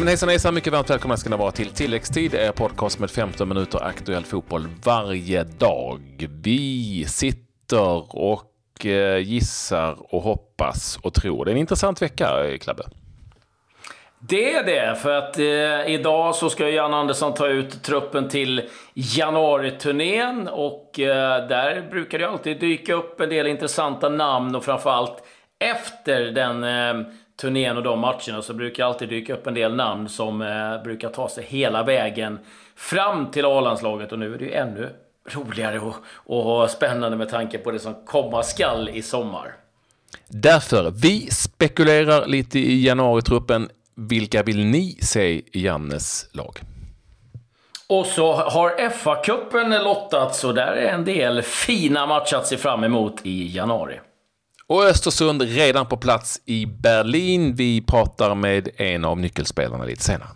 men hejsan hejsan, mycket varmt välkomna ska ni vara till Tilläggstid, er podcast med 15 minuter aktuell fotboll varje dag. Vi sitter och eh, gissar och hoppas och tror. Det är en intressant vecka, eh, Klabbe. Det är det, för att eh, idag så ska Jan Andersson ta ut truppen till januariturnén och eh, där brukar det alltid dyka upp en del intressanta namn och framförallt efter den eh, turnén och de matcherna så brukar alltid dyka upp en del namn som eh, brukar ta sig hela vägen fram till A-landslaget och nu är det ju ännu roligare och, och spännande med tanke på det som komma skall i sommar. Därför, vi spekulerar lite i januaritruppen. Vilka vill ni se i Jannes lag? Och så har FA-cupen lottats och där är en del fina matcher att se fram emot i januari. Och Östersund redan på plats i Berlin. Vi pratar med en av nyckelspelarna lite senare.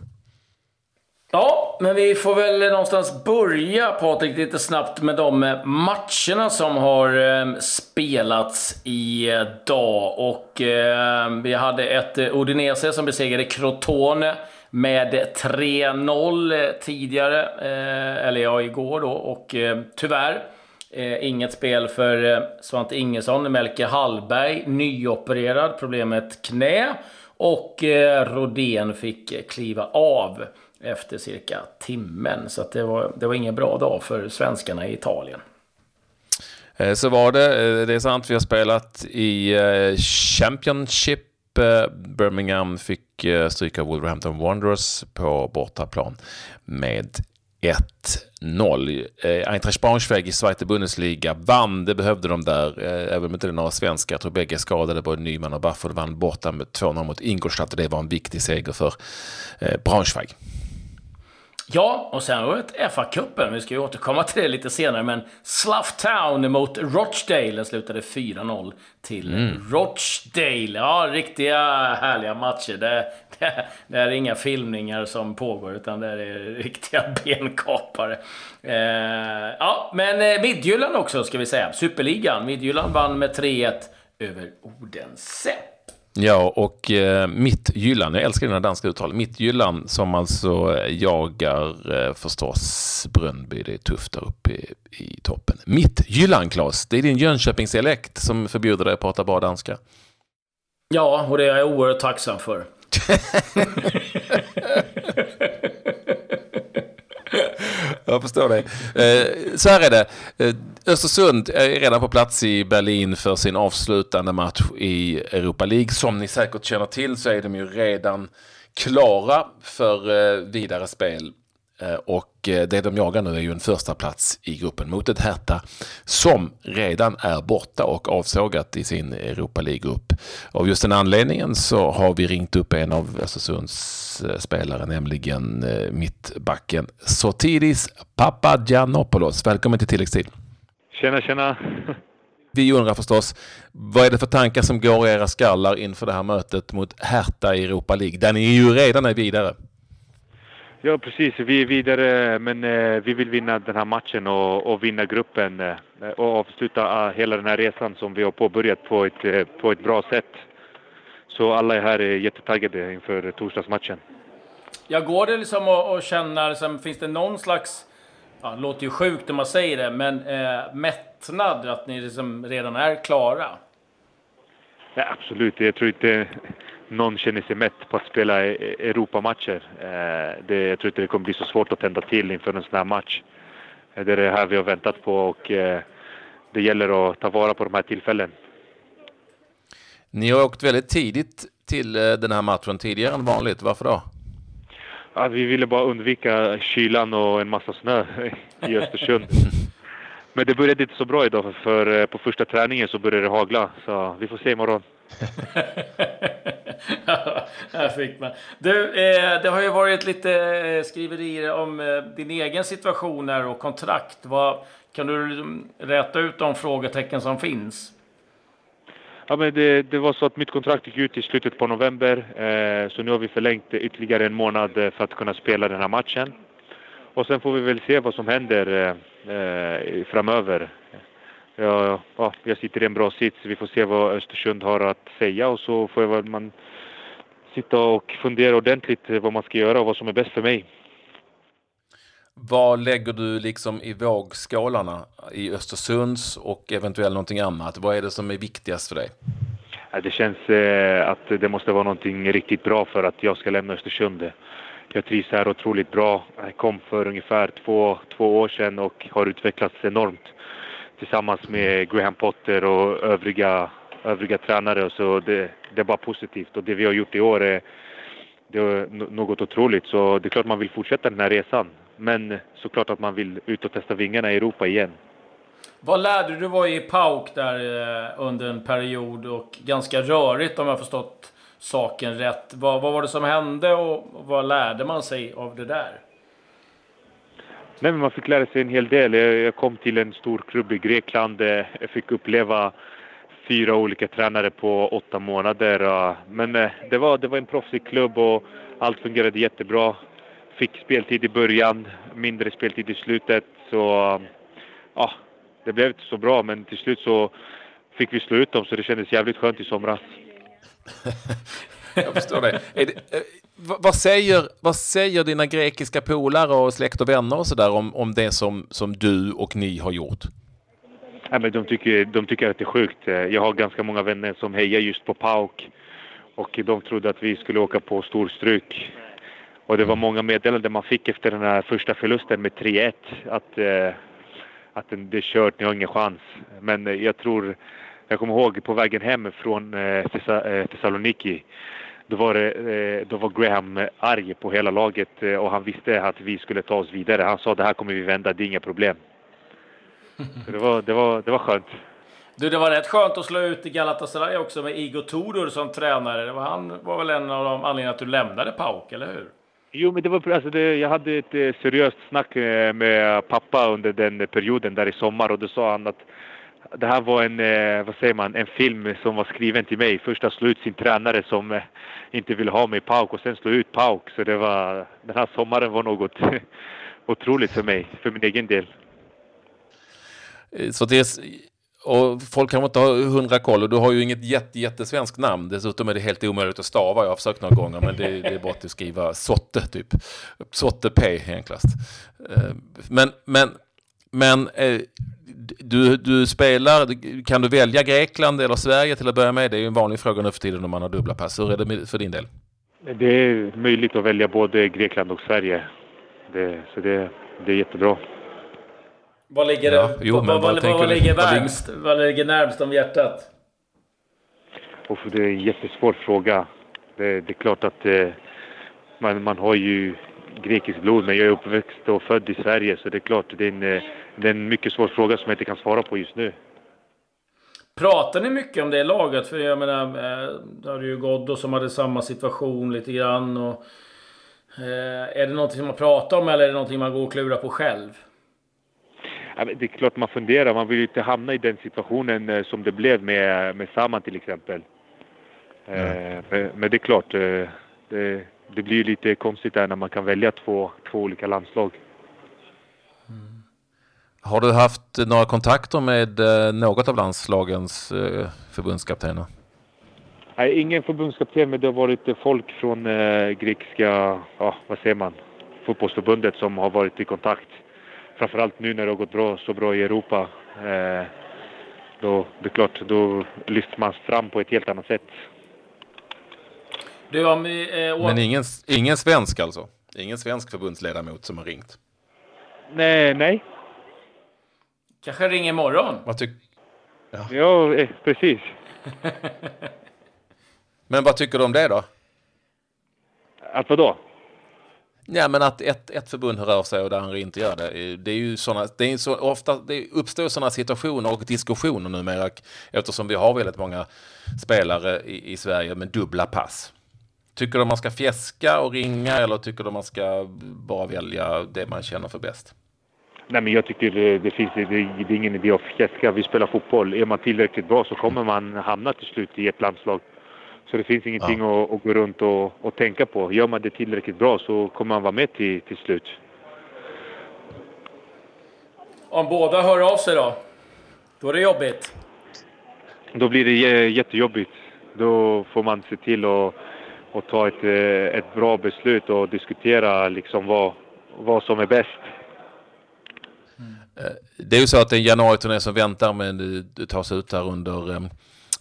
Ja, men vi får väl någonstans börja Patrik lite snabbt med de eh, matcherna som har eh, spelats idag. Eh, Och eh, vi hade ett Udinese som besegrade Crotone med 3-0 tidigare, eh, eller ja, igår då. Och tyvärr Eh, inget spel för eh, Svante Ingesson. Melke Hallberg, nyopererad, problem med ett knä. Och eh, Rodén fick eh, kliva av efter cirka timmen. Så det, var, det var ingen bra dag för svenskarna i Italien. Eh, så var det. Eh, det är sant, vi har spelat i eh, Championship. Eh, Birmingham fick stryka Wolverhampton Wanderers på bortaplan med 1-0. Eh, Eintracht Braunschweig i Zweite Bundesliga vann, det behövde de där, eh, även om inte det är några svenskar. Jag tror bägge skadade, både Nyman och Bafford vann borta med 2-0 mot Ingolstadt och det var en viktig seger för eh, Braunschweig. Ja, och sen var det FA-cupen. Vi ska ju återkomma till det lite senare. Men Slough Town mot Rochdale slutade 4-0 till mm. Rochdale. Ja, riktiga härliga matcher. Det, det, det, är inga filmningar som pågår, utan det är riktiga benkapare. Eh, ja, men eh, Midtjylland också, ska vi säga. Superligan. Midtjylland vann med 3-1 över Odense. Ja, och eh, Mittjylland, jag älskar dina danska uttal, Mittjylland som alltså eh, jagar eh, förstås Brönnby, det är tufft där uppe i, i toppen. Mittjylland, Claes, det är din Jönköpingsdialekt som förbjuder dig att prata bra danska. Ja, och det är jag oerhört tacksam för. Jag förstår dig. Eh, så här är det. Eh, Östersund är redan på plats i Berlin för sin avslutande match i Europa League. Som ni säkert känner till så är de ju redan klara för eh, vidare spel eh, och eh, det de jagar nu är ju en första plats i gruppen mot ett Hertha som redan är borta och avsågat i sin Europa League-grupp. Av just den anledningen så har vi ringt upp en av Östersunds spelare, nämligen mittbacken Sotiris Papagiannopoulos. Välkommen till tilläggstid. Tjena, tjena. Vi undrar förstås, vad är det för tankar som går i era skallar inför det här mötet mot Hertha i Europa League, där ni ju redan är vidare? Ja, precis. Vi är vidare, men eh, vi vill vinna den här matchen och, och vinna gruppen eh, och avsluta uh, hela den här resan som vi har påbörjat på ett, eh, på ett bra sätt. Så alla är här är jättetaggade inför torsdagsmatchen. Ja, går det liksom att känna, liksom, finns det någon slags, ja, det låter ju sjukt när man säger det, men eh, mättnad att ni liksom redan är klara? Ja, absolut. Jag tror inte någon känner sig mätt på att spela e- Europamatcher. Eh, det, jag tror inte det kommer bli så svårt att tända till inför en sån här match. Eh, det är det här vi har väntat på och eh, det gäller att ta vara på de här tillfällen. Ni har åkt väldigt tidigt till den här matchen, tidigare än vanligt. Varför då? Ja, vi ville bara undvika kylan och en massa snö i Östersund. Men det började inte så bra idag, för, för på första träningen så började det hagla. Så vi får se imorgon. här fick man. Du, eh, det har ju varit lite eh, skriverier om eh, din egen situation och kontrakt. Vad, kan du liksom räta ut de frågetecken som finns? Ja, men det, det, var så att mitt kontrakt gick ut i slutet på november. Eh, så nu har vi förlängt ytterligare en månad eh, för att kunna spela den här matchen. Och sen får vi väl se vad som händer eh, eh framöver. Ja, ja, jag sitter i en bra sits. Vi får se vad Östersund har att säga och så får man sitta och fundera ordentligt eh, vad man ska göra och vad som är bäst för mig. Vad lägger du liksom i vågskålarna i Östersunds och eventuellt någonting annat? Vad är det som är viktigast för dig? Det känns eh, att det måste vara någonting riktigt bra för att jag ska lämna Östersund. Jag trivs här otroligt bra. Jag kom för ungefär två, två år sedan och har utvecklats enormt tillsammans med Graham Potter och övriga, övriga tränare. Så det, det är bara positivt och det vi har gjort i år är, det är något otroligt. Så det är klart man vill fortsätta den här resan. Men såklart att man vill ut och testa vingarna i Europa igen. Vad lärde du? Du var i PAOK där eh, under en period och ganska rörigt om jag förstått saken rätt. Vad, vad var det som hände och vad lärde man sig av det där? Nej, man fick lära sig en hel del. Jag kom till en stor klubb i Grekland. Jag fick uppleva fyra olika tränare på åtta månader. Men eh, det var, det var en proffsig klubb och allt fungerade jättebra. Fick speltid i början, mindre speltid i slutet. Så ja, det blev inte så bra, men till slut så fick vi slå ut dem så det kändes jävligt skönt i somras. Jag förstår det. det eh, vad, säger, vad säger dina grekiska polare och släkt och vänner och sådär om, om det som, som du och ni har gjort? Ja, men de, tycker, de tycker att det är sjukt. Jag har ganska många vänner som hejar just på PAOK och de trodde att vi skulle åka på storstryk. Och det var många meddelanden man fick efter den här första förlusten med 3-1 att, eh, att det är kört, ni har ingen chans. Men jag tror jag kommer ihåg på vägen hem från eh, eh, Thessaloniki. Då var, det, eh, då var Graham arg på hela laget och han visste att vi skulle ta oss vidare. Han sa det här kommer vi vända, det är inga problem. det, var, det, var, det var skönt. Du, det var rätt skönt att slå ut i Galatasaray också med Igor Tudor som tränare. Det var, han var väl en av de anledningarna att du lämnade PAOK, eller hur? Jo, men det var, alltså det, jag hade ett eh, seriöst snack eh, med pappa under den perioden där i sommar och då sa han att det här var en, eh, vad säger man, en film som var skriven till mig. Först att slå ut sin tränare som eh, inte ville ha mig i PAOK och sen slå ut PAOK. Så det var, den här sommaren var något otroligt för mig, för min egen del. Eh, så det och folk kanske inte har hundra koll och du har ju inget jätte, jättesvenskt namn. Dessutom är det helt omöjligt att stava. Jag har försökt några gånger men det, det är bara att skriva Sotte typ. Sotte P enklast. Eh, men, men, men eh, du, du spelar, kan du välja Grekland eller Sverige till att börja med? Det är ju en vanlig fråga nu för tiden om man har dubbla pass. Hur är det för din del? Det är möjligt att välja både Grekland och Sverige. Det, så det, det är jättebra. Vad ligger, ja, jo, vad, vad, vad, vad ligger närmst? Vad ligger närmst om hjärtat? Och det är en jättesvår fråga. Det, det är klart att eh, man, man har ju grekiskt blod, men jag är uppväxt och född i Sverige så det är klart det är en, eh, det är en mycket svår fråga som jag inte kan svara på just nu. Pratar ni mycket om det i laget? För jag menar, eh, där har ju Ghoddo som hade samma situation lite grann. Och, eh, är det någonting som man pratar om eller är det någonting man går och klurar på själv? Det är klart man funderar. Man vill ju inte hamna i den situationen eh, som det blev med, med Saman till exempel. Mm. Men, det är klart, det, det blir lite konstigt där när man kan välja två, två olika landslag. Har du haft några kontakter med eh, något av landslagens eh, förbundskaptener? Nej, ingen förbundskapten, men det har varit folk från eh, grekiska, ja, vad säger man, fotbollsförbundet som har varit i kontakt. Framförallt nu när det har gått bra, så bra i Europa. Eh, då, det är klart, då lyfts man fram på ett helt annat sätt. Du, om vi, eh, Men ingen, ingen svensk alltså? Ingen svensk förbundsledamot som har ringt? Nej, nej. Kanske ringer imorgon. Vad tyck ja. ja, eh, precis. men vad tycker du om det då? Att vadå? Ja, men att ett, ett förbund rör sig och det andra inte gör det. Eh, det är ju såna, det är så ofta, det uppstår sådana situationer och diskussioner numera eftersom vi har väldigt många spelare i, i Sverige med dubbla pass. Tycker du man ska fjäska och ringa eller tycker du man ska bara välja det man känner för bäst? Nej, men jag tycker det, det finns det, det är ingen idé att fjäska. Vi spelar fotboll. Är man tillräckligt bra så kommer man hamna till slut i ett landslag. Så det finns ingenting ja. att, att, gå runt och, och, tänka på. Gör man det tillräckligt bra så kommer man vara med till, till slut. Om båda hör av sig då? Då är det jobbigt. Då blir det jättejobbigt. Då får man se till att och ta ett, eh, ett bra beslut och diskutera liksom vad, vad som är bäst. Mm. Det är ju så att det är en januariturné som väntar men det tas ut här under,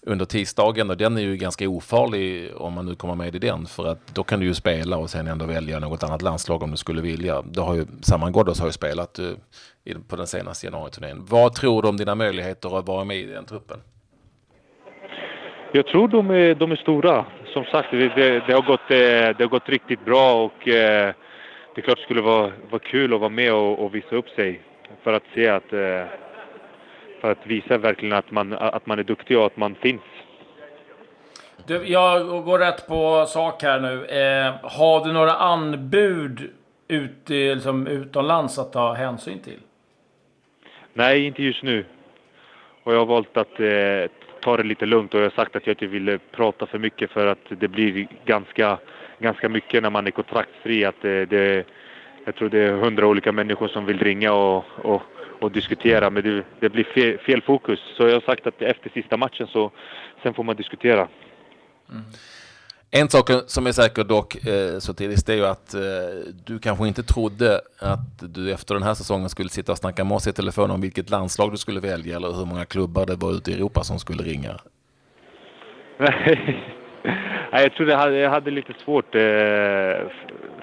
under tisdagen och den är ju ganska ofarlig om man nu kommer med i den för att då kan du ju spela och sen ändå välja något annat landslag om du skulle vilja. Det har ju, Saman Ghoddos har ju spelat eh, på den senaste januariturnén. Vad tror du om dina möjligheter att vara med i den truppen? Jag tror de är, de är stora. Som sagt, det, det, har gått, eh, det har gått riktigt bra och eh, det är klart det skulle vara, vara kul att vara med och, och visa upp sig för att se att eh, för att visa verkligen att man, att man är duktig och att man finns. Du, jag går rätt på sak här nu. Eh, har du några anbud ut, liksom, utomlands att ta hänsyn till? Nej, inte just nu. Och jag har valt att eh, ta det lite lugnt och jag har sagt att jag inte vill prata för mycket för att det blir ganska, ganska mycket när man är kontraktsfri. Att det, det, jag tror det är hundra olika människor som vill ringa och, och, och diskutera men det, det blir fel, fel, fokus. Så jag har sagt att efter sista matchen så sen får man diskutera. Mm. En sak som är säker dock, eh, så tidigt, det är ju att eh, du kanske inte trodde att du efter den här säsongen skulle sitta och snacka med oss i telefon om vilket landslag du skulle välja eller hur många klubbar det var ute i Europa som skulle ringa. Nej, jag tror jag hade, jag hade lite svårt eh,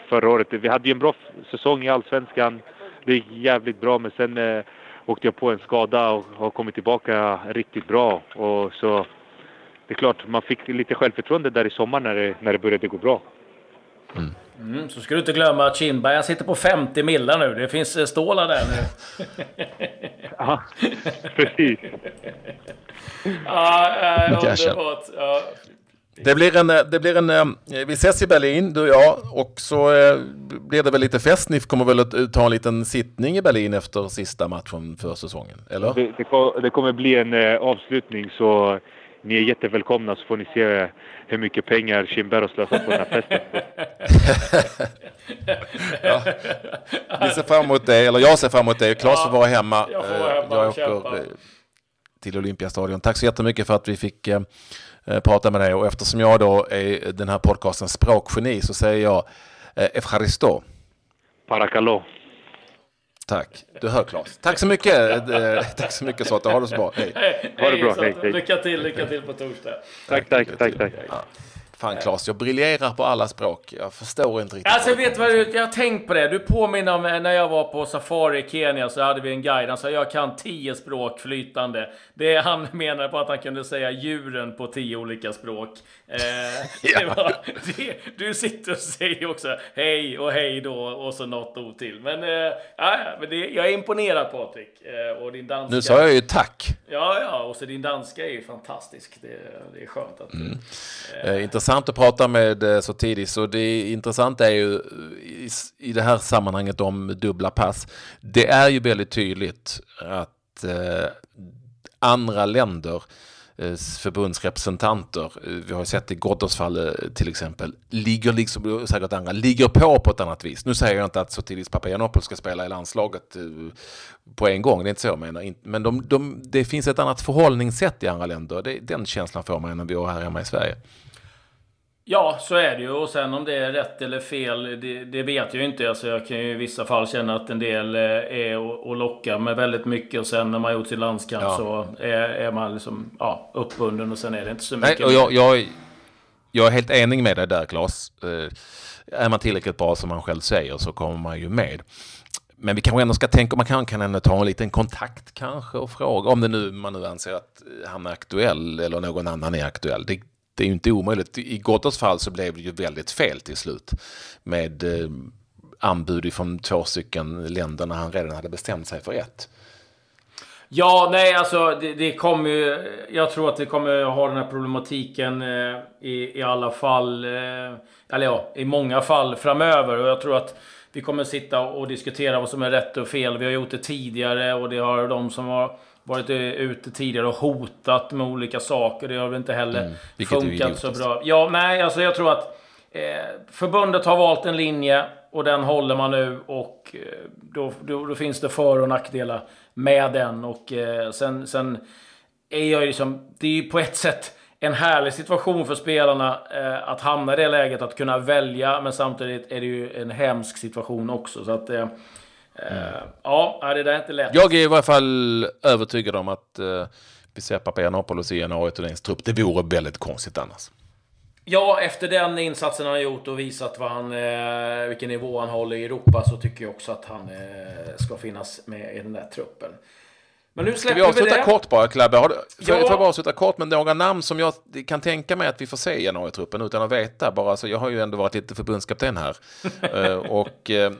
förra året. Vi hade ju en bra säsong i Allsvenskan. Det gick jävligt bra, men sen eh, åkte jag på en skada och har kommit tillbaka riktigt bra. Och så det är klart, man fick lite självförtroende där i sommar när det, när det började gå bra. Mm. Mm, så ska du inte glömma att Kindberg han sitter på 50 millar nu. Det finns eh, stålar där nu. ja, precis. ja, äh, underbart. Ja. Det blir en, eh, det blir en, eh, vi ses i Berlin, du och jag, och så blir det väl lite fest. Ni kommer väl att ta en liten sittning i Berlin efter sista matchen för säsongen, eller? Det, det, det kommer bli en avslutning, så ni är jättevälkomna så får ni se hur mycket pengar Kindberg har slösat på den här festen. ja. Vi ser fram emot det, eller jag ser fram emot det. Claes ja, får vara hemma. Jag, får vara hemma jag åker eh, till Olympiastadion. Tack så jättemycket för att vi fick eh, eh, prata med dig och eftersom jag då är den här podcastens språkgeni så säger jag eh, Efcharisto. Parakalo. Tack. Du hör Claes. Tack så mycket. Eh, tack så mycket Sotta. Ha det så bra. Hej. Ha det bra. Hej, hej. Lycka till, lycka till på torsdag. Tack, tack, tack. tack. Ja. Fan Claes, jag briljerar på alla språk. Jag förstår inte riktigt. Alltså vet du vad, jag har tänkt på det. Du påminner om när jag var på safari i Kenya så hade vi en guide. Han sa jag kan tio språk flytande. Det han menade på att han kunde säga djuren på tio olika språk. Eh, ja. var, det, du sitter och säger också hej och hej då och så något ord till. Men, eh, ja, men det, jag är imponerad Patrik. Eh, och din danska. Nu sa jag ju tack. Ja, ja, och så din danska är ju fantastisk. Det, det är skönt att mm. eh, intressant Intressant att prata med eh, så tidigt. Så det intressanta är ju i, i det här sammanhanget om dubbla pass. Det är ju väldigt tydligt att eh, andra länder eh, förbundsrepresentanter, eh, vi har sett i Ghoddos fall till exempel, ligger liksom, säkert andra, ligger på på ett annat vis. Nu säger jag inte att Sotiris Papagiannopoulos ska spela i landslaget på en gång, det är inte så jag menar. Men de, de, det finns ett annat förhållningssätt i andra länder. Det, den känslan får man när vi är här hemma i Sverige. Ja, så är det ju. Och sen om det är rätt eller fel, det, det vet jag ju inte. Alltså jag kan ju i vissa fall känna att en del eh, är och lockar med väldigt mycket. Och sen när man gjort sin landskamp ja. så är, är, man liksom ja, uppbunden och sen är det inte så mycket. Nej, och jag, jag, jag är helt enig med dig där, Claes. Eh, är man tillräckligt bra som man själv säger så kommer man ju med. Men vi kanske ändå ska tänka, man kan, kan ändå ta en liten kontakt kanske och fråga om det nu, man nu anser att han är aktuell eller någon annan är aktuell. Det, det är ju inte omöjligt. I Gottas fall så blev det ju väldigt fel till slut med eh, anbud från två stycken länder när han redan hade bestämt sig för ett. Ja, nej, alltså det, det kommer ju... Jag tror att det kommer ha den här problematiken eh, i, i alla fall, eh, eller ja, i många fall framöver. Och jag tror att vi kommer sitta och diskutera vad som är rätt och fel. Vi har gjort det tidigare och det har de som har varit ute tidigare och hotat med olika saker. Det har väl inte heller mm, funkat så bra. Ja, nej, alltså jag tror att eh, förbundet har valt en linje och den håller man nu och eh, då, då, då, finns det för och nackdelar med den och eh, sen, sen är jag liksom, det är ju på ett sätt en härlig situation för spelarna eh, att hamna i det läget, att kunna välja, men samtidigt är det ju en hemsk situation också. Så att, eh, mm. ja, det där är inte lätt. Jag är i varje fall övertygad om att eh, vi ser Papagiannopoulos i januari-turneringens trupp. Det vore väldigt konstigt annars. Ja, efter den insatsen han har gjort och visat vad han, eh, vilken nivå han håller i Europa så tycker jag också att han eh, ska finnas med i den där truppen. Men nu släpper Ska vi avsluta vi kort bara, Klabbe? Har du, ja. Får jag bara avsluta kort med några namn som jag kan tänka mig att vi får se i januari-truppen utan att veta. Bara, alltså, jag har ju ändå varit lite förbundskapten här. uh, och, uh,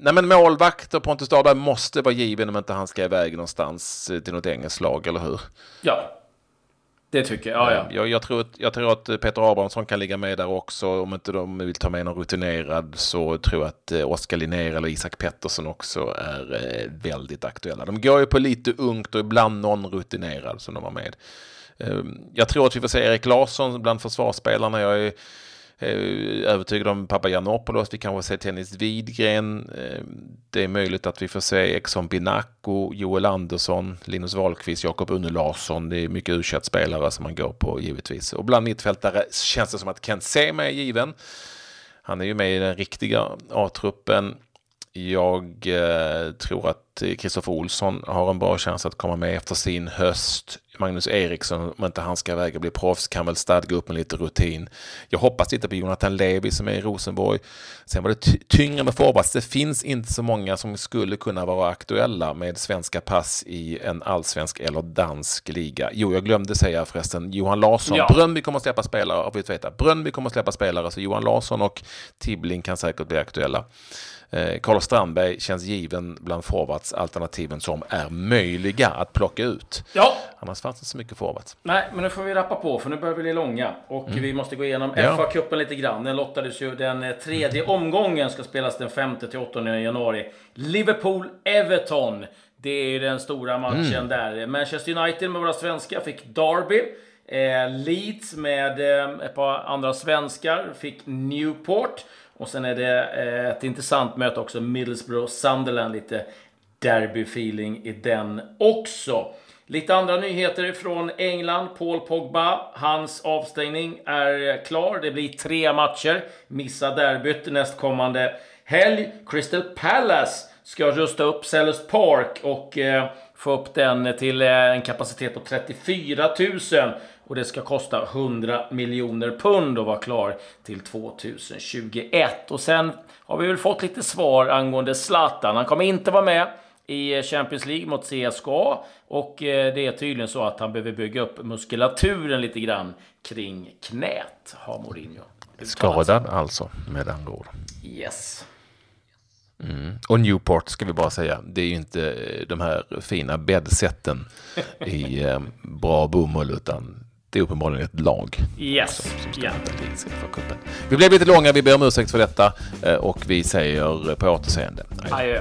nej men målvakt och Pontus Dahlberg måste vara given om inte han ska iväg någonstans till något engelskt lag, eller hur? Ja, det tycker jag. Ja, ja. Jag, jag, tror jag tror att Peter Abrahamsson kan ligga med där också. Om inte de vill ta med någon rutinerad så tror jag att eh, Oskar Linnér eller Isak Pettersson också är eh, väldigt aktuella. De går ju på lite ungt och ibland någon rutinerad som de var med. Ehm, jag tror att vi får se Erik Larsson bland försvarsspelarna. Jag är Eh, Eh, övertygad om Papagiannopoulos, vi kanske ser Tennis Widgren. Eh, det är möjligt att vi får se Exxon Binacco, Joel Andersson, Linus Wahlqvist, Jakob Unne Larsson. Det är mycket u spelare som man går på givetvis. Och bland mittfältare känns det som att Kent Sema är given. Han är ju med i den riktiga A-truppen. Jag eh, tror att Kristoffer Olsson har en bra chans att komma med efter sin höst. Magnus Eriksson, om inte han ska iväg och bli proffs, kan väl stadga upp med lite rutin. Jag hoppas lite på Jonathan Levi som är i Rosenborg. Sen var det tyngre med forwards. Det finns inte så många som skulle kunna vara aktuella med svenska pass i en allsvensk eller dansk liga. Jo, jag glömde säga förresten Johan Larsson. Ja. Brönnby kommer att släppa spelare, vet veta. Brönnby kommer att släppa spelare, så Johan Larsson och Tibbling kan säkert bli aktuella. Eh, Strandberg känns given bland forwardsalternativen som är möjliga att plocka ut. Ja. Annars inte så mycket forwards. Nej, men nu får vi rappa på för nu börjar vi bli långa. Och mm. vi måste gå igenom ja. FA-cupen lite grann. Den lottades ju den eh, tredje omgången ska spelas den 5 till 8 januari. Liverpool-Everton. Det är ju den stora matchen mm. där. Manchester United med våra svenskar fick Derby. Eh, Leeds med eh, ett par andra svenskar fick Newport. Och sen är det eh, ett intressant möte också, Middlesbrough-Sunderland. Lite derby-feeling i den också. Lite andra nyheter från England. Paul Pogba, hans avstängning är klar. Det blir tre matcher. Missa derbyt nästkommande helg. Crystal Palace ska rusta upp Sellers Park och eh, få upp den till eh, en kapacitet på 34 000. Och det ska kosta 100 miljoner pund att vara klar till 2021. Och sen har vi väl fått lite svar angående Zlatan. Han kommer inte vara med i Champions League mot CSKA. Och eh, det är tydligen så att han behöver bygga upp muskulaturen lite grann kring knät, har Mourinho. Skadad alltså, med andra ord. Yes. Mm. Och Newport ska vi bara säga, det är ju inte de här fina bäddsätten i eh, bra bomull utan det är uppenbarligen ett lag. Yes. Som, ska yeah. för kuppen. Vi blev lite långa, vi ber om ursäkt för detta eh, och vi säger på återseende. Adjö.